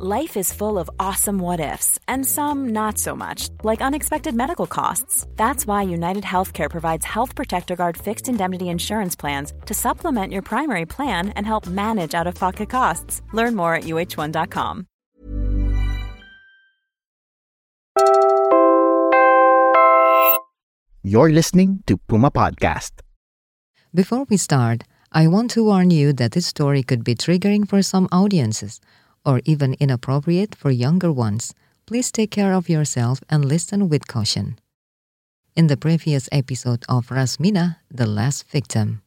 Life is full of awesome what ifs, and some not so much, like unexpected medical costs. That's why United Healthcare provides Health Protector Guard fixed indemnity insurance plans to supplement your primary plan and help manage out of pocket costs. Learn more at uh1.com. You're listening to Puma Podcast. Before we start, I want to warn you that this story could be triggering for some audiences or even inappropriate for younger ones, please take care of yourself and listen with caution. In the previous episode of Rasminah, the last victim.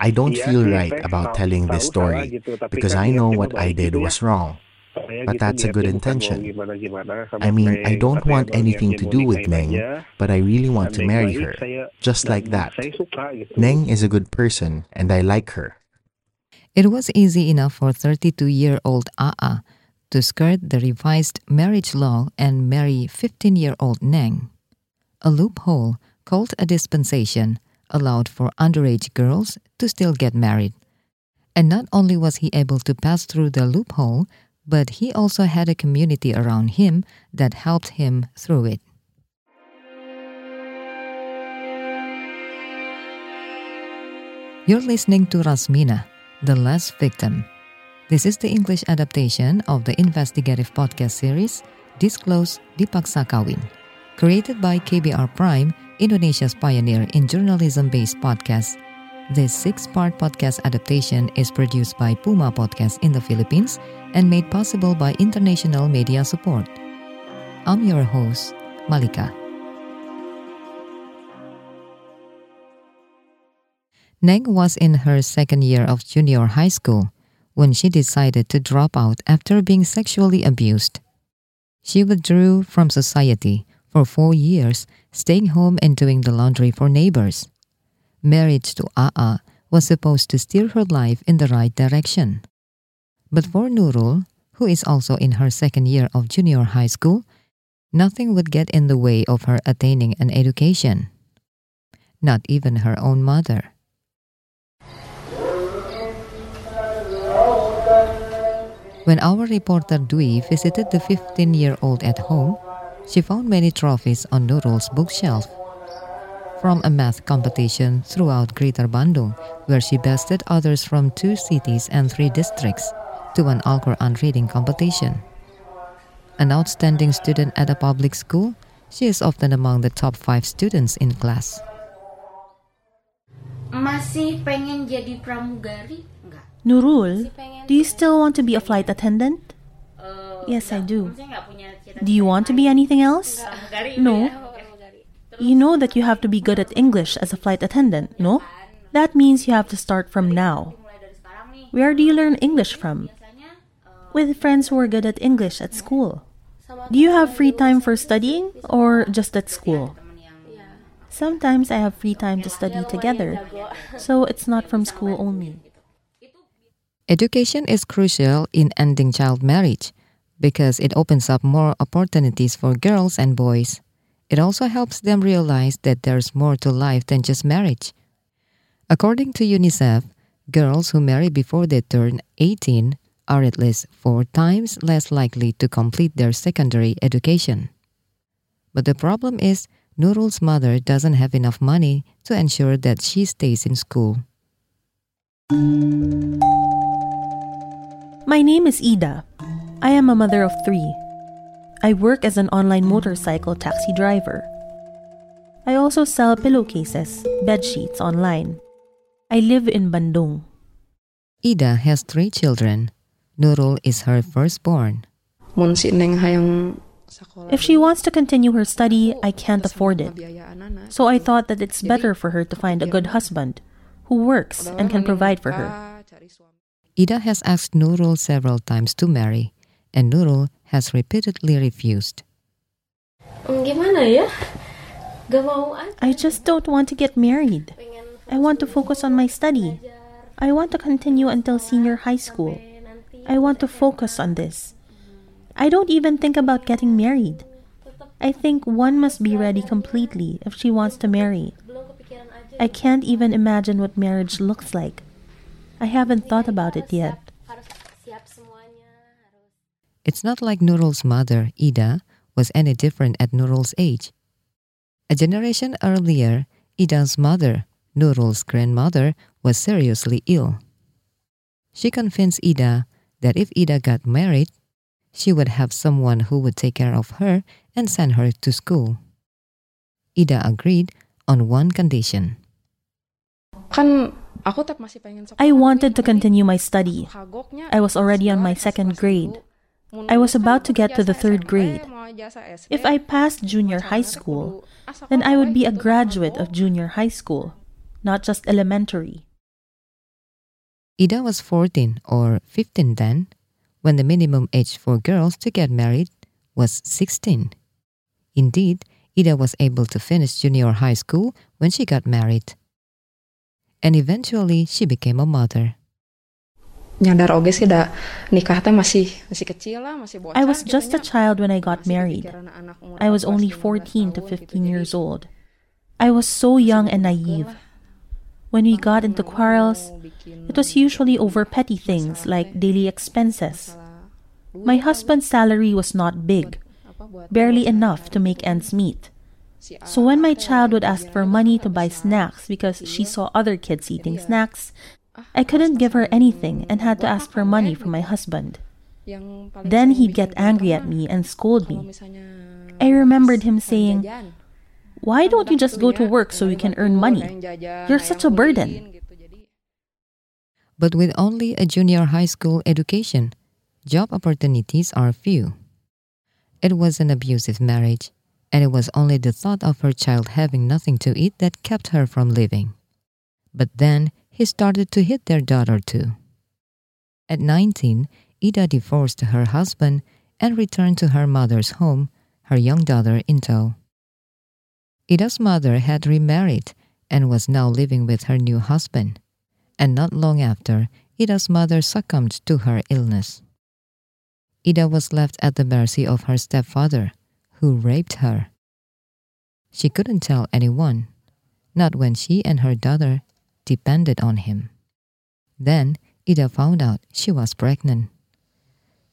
I don't feel right about telling this story because I know what I did was wrong. But that's a good intention. I mean, I don't want anything to do with Neng, but I really want to marry her. Just like that. Neng is a good person and I like her. It was easy enough for 32 year old Aa to skirt the revised marriage law and marry 15 year old Neng. A loophole called a dispensation allowed for underage girls to still get married. And not only was he able to pass through the loophole, but he also had a community around him that helped him through it. You're listening to Rasminah the Last Victim. This is the English adaptation of the investigative podcast series Disclose Dipaksa Kawin, created by KBR Prime, Indonesia's pioneer in journalism based podcasts. This six part podcast adaptation is produced by Puma Podcast in the Philippines and made possible by international media support. I'm your host, Malika. Neng was in her second year of junior high school when she decided to drop out after being sexually abused. She withdrew from society for four years, staying home and doing the laundry for neighbors. Marriage to Aa was supposed to steer her life in the right direction. But for Nurul, who is also in her second year of junior high school, nothing would get in the way of her attaining an education. Not even her own mother. When our reporter Dwi visited the 15 year old at home, she found many trophies on Nurul's bookshelf. From a math competition throughout Greater Bandung, where she bested others from two cities and three districts, to an Al Quran reading competition. An outstanding student at a public school, she is often among the top five students in class. Masih pengen jadi pramugari? Nurul, do you still want to be a flight attendant? Yes, I do. Do you want to be anything else? No. You know that you have to be good at English as a flight attendant, no? That means you have to start from now. Where do you learn English from? With friends who are good at English at school. Do you have free time for studying or just at school? Sometimes I have free time to study together, so it's not from school only. Education is crucial in ending child marriage because it opens up more opportunities for girls and boys. It also helps them realize that there's more to life than just marriage. According to UNICEF, girls who marry before they turn 18 are at least four times less likely to complete their secondary education. But the problem is, Nurul's mother doesn't have enough money to ensure that she stays in school. My name is Ida. I am a mother of three. I work as an online motorcycle taxi driver. I also sell pillowcases, bed sheets online. I live in Bandung. Ida has three children. Nurul is her firstborn. If she wants to continue her study, I can't afford it. So I thought that it's better for her to find a good husband who works and can provide for her. Ida has asked Nurul several times to marry, and Nurul has repeatedly refused. Mm, I just don't want to get married. I want to focus on my study. I want to continue until senior high school. I want to focus on this. I don't even think about getting married. I think one must be ready completely if she wants to marry. I can't even imagine what marriage looks like. I haven't thought about it yet. It's not like Nurul's mother, Ida, was any different at Nurul's age. A generation earlier, Ida's mother, Nurul's grandmother, was seriously ill. She convinced Ida that if Ida got married, she would have someone who would take care of her and send her to school. Ida agreed on one condition. I wanted to continue my study. I was already on my second grade. I was about to get to the third grade. If I passed junior high school, then I would be a graduate of junior high school, not just elementary. Ida was 14 or 15 then, when the minimum age for girls to get married was 16. Indeed, Ida was able to finish junior high school when she got married. And eventually, she became a mother. I was just a child when I got married. I was only 14 to 15 years old. I was so young and naive. When we got into quarrels, it was usually over petty things like daily expenses. My husband's salary was not big, barely enough to make ends meet. So when my child would ask for money to buy snacks because she saw other kids eating snacks, I couldn't give her anything and had to ask for money from my husband. Then he'd get angry at me and scold me. I remembered him saying, Why don't you just go to work so you can earn money? You're such a burden. But with only a junior high school education, job opportunities are few. It was an abusive marriage, and it was only the thought of her child having nothing to eat that kept her from leaving. But then he started to hit their daughter too. At 19, Ida divorced her husband and returned to her mother's home, her young daughter in tow. Ida's mother had remarried and was now living with her new husband, and not long after, Ida's mother succumbed to her illness. Ida was left at the mercy of her stepfather, who raped her. She couldn't tell anyone, not when she and her daughter depended on him. Then Ida found out she was pregnant.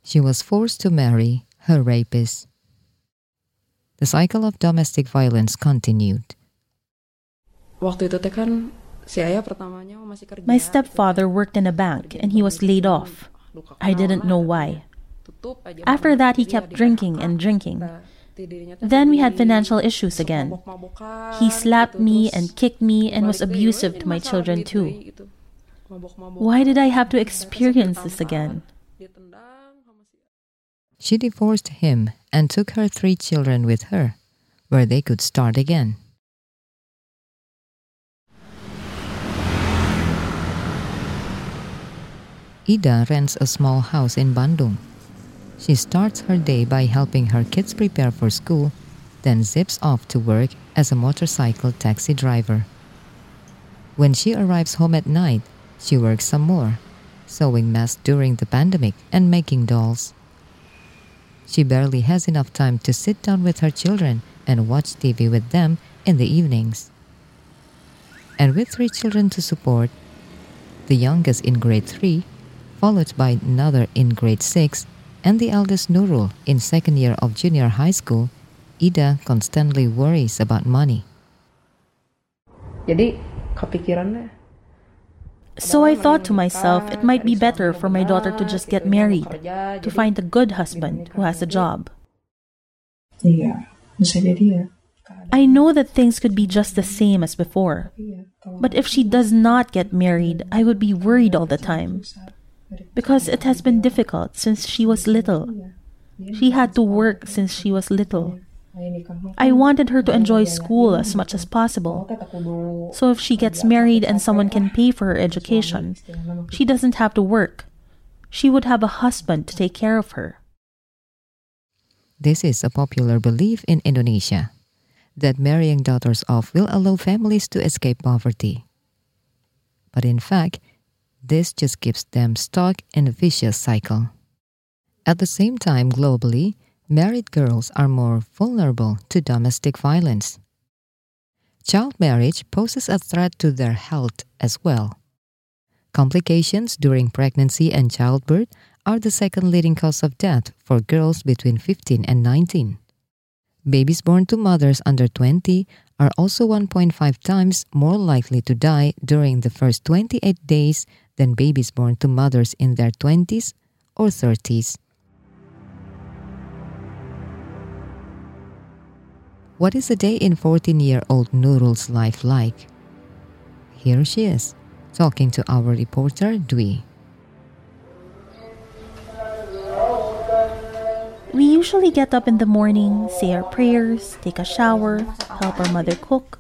She was forced to marry her rapist. The cycle of domestic violence continued. My stepfather worked in a bank and he was laid off. I didn't know why. After that, he kept drinking and drinking. Then we had financial issues again. He slapped me and kicked me and was abusive to my children too. Why did I have to experience this again? She divorced him and took her three children with her, where they could start again. Ida rents a small house in Bandung she starts her day by helping her kids prepare for school, then zips off to work as a motorcycle taxi driver. When she arrives home at night, she works some more, sewing masks during the pandemic and making dolls. She barely has enough time to sit down with her children and watch TV with them in the evenings. And with three children to support, the youngest in grade 3, followed by another in grade 6, and the eldest Nurul in second year of junior high school, Ida constantly worries about money. So I thought to myself it might be better for my daughter to just get married, to find a good husband who has a job. I know that things could be just the same as before. But if she does not get married, I would be worried all the time because it has been difficult since she was little. She had to work since she was little. I wanted her to enjoy school as much as possible. So if she gets married and someone can pay for her education, she doesn't have to work. She would have a husband to take care of her. This is a popular belief in Indonesia that marrying daughters off will allow families to escape poverty. But in fact, this just keeps them stuck in a vicious cycle. At the same time, globally, married girls are more vulnerable to domestic violence. Child marriage poses a threat to their health as well. Complications during pregnancy and childbirth are the second leading cause of death for girls between 15 and 19. Babies born to mothers under 20 are also 1.5 times more likely to die during the first 28 days than babies born to mothers in their 20s or 30s. What is a day in 14 year old Nurul's life like? Here she is, talking to our reporter Dwi. We usually get up in the morning, say our prayers, take a shower, help our mother cook,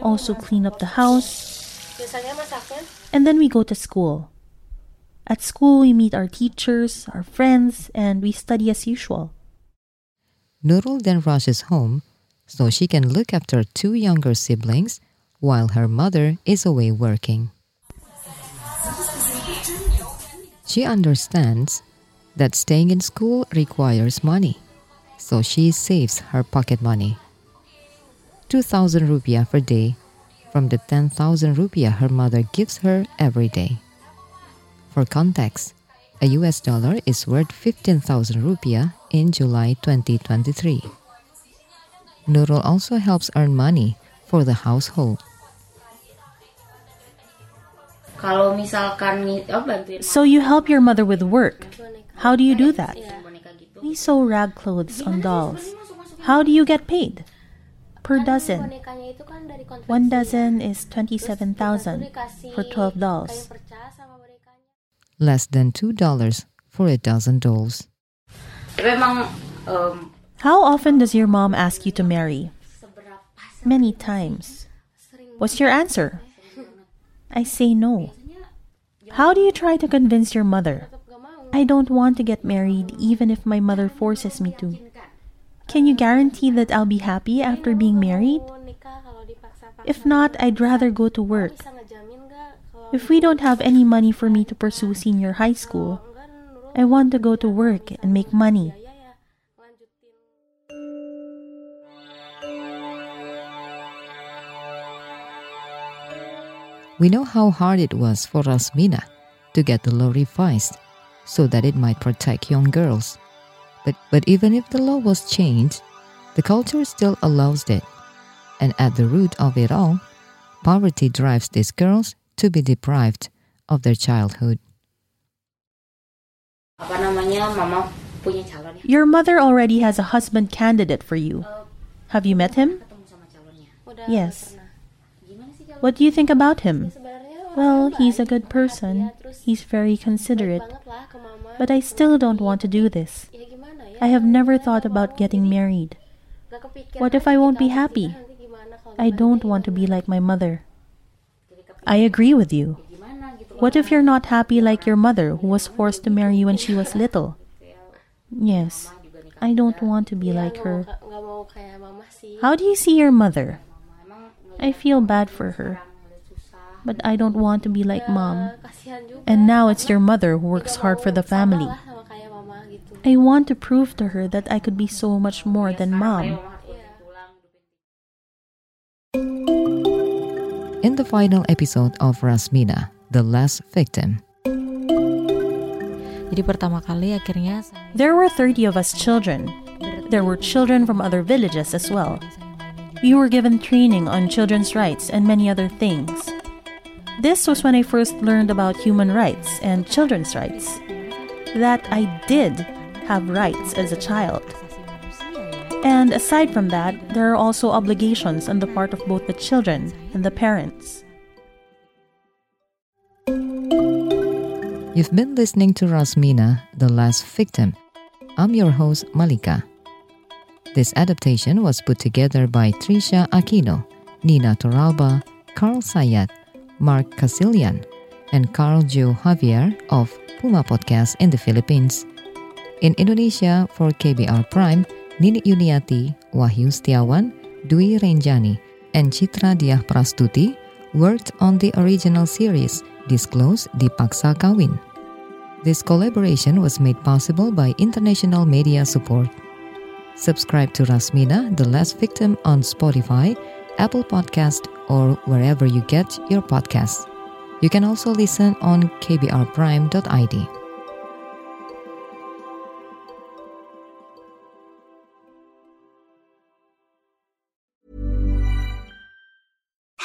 also clean up the house, and then we go to school. At school, we meet our teachers, our friends, and we study as usual. Nurul then rushes home so she can look after two younger siblings while her mother is away working. She understands that staying in school requires money, so she saves her pocket money. 2000 rupiah per day from the 10,000 rupiah her mother gives her every day. For context, a US dollar is worth 15,000 rupiah in July 2023. Nurul also helps earn money for the household. So you help your mother with work. How do you do that? We sew rag clothes on dolls. How do you get paid? Per dozen. One dozen is 27,000 for 12 dolls. Less than $2 for a dozen dolls. Um, How often does your mom ask you to marry? Many times. What's your answer? I say no. How do you try to convince your mother? I don't want to get married even if my mother forces me to. Can you guarantee that I'll be happy after being married? If not, I'd rather go to work. If we don't have any money for me to pursue senior high school, I want to go to work and make money. We know how hard it was for Rasminah to get the law revised so that it might protect young girls. But, but even if the law was changed, the culture still allows it. And at the root of it all, poverty drives these girls to be deprived of their childhood. Your mother already has a husband candidate for you. Have you met him? Yes. What do you think about him? Well, he's a good person. He's very considerate. But I still don't want to do this. I have never thought about getting married. What if I won't be happy? I don't want to be like my mother. I agree with you. What if you're not happy like your mother, who was forced to marry you when she was little? Yes, I don't want to be like her. How do you see your mother? I feel bad for her but I don't want to be like mom. And now it's your mother who works hard for the family. I want to prove to her that I could be so much more than mom. In the final episode of Rasminah, The Last Victim, there were 30 of us children. There were children from other villages as well. We were given training on children's rights and many other things. This was when I first learned about human rights and children's rights. That I did have rights as a child. And aside from that, there are also obligations on the part of both the children and the parents. You've been listening to Rasminah, The Last Victim. I'm your host, Malika. This adaptation was put together by Trisha Aquino, Nina Toralba, Carl Sayat, Mark Casilian, and Carl Joe Javier of Puma Podcast in the Philippines. In Indonesia, for KBR Prime, Nini Yuniati, Wahyu Setiawan, Dwi Renjani, and Citra Diah Prastuti worked on the original series Disclose Dipaksa Kawin. This collaboration was made possible by international media support. Subscribe to Rasminah, The Last Victim on Spotify, Apple Podcast, or wherever you get your podcasts. You can also listen on kbrprime.id.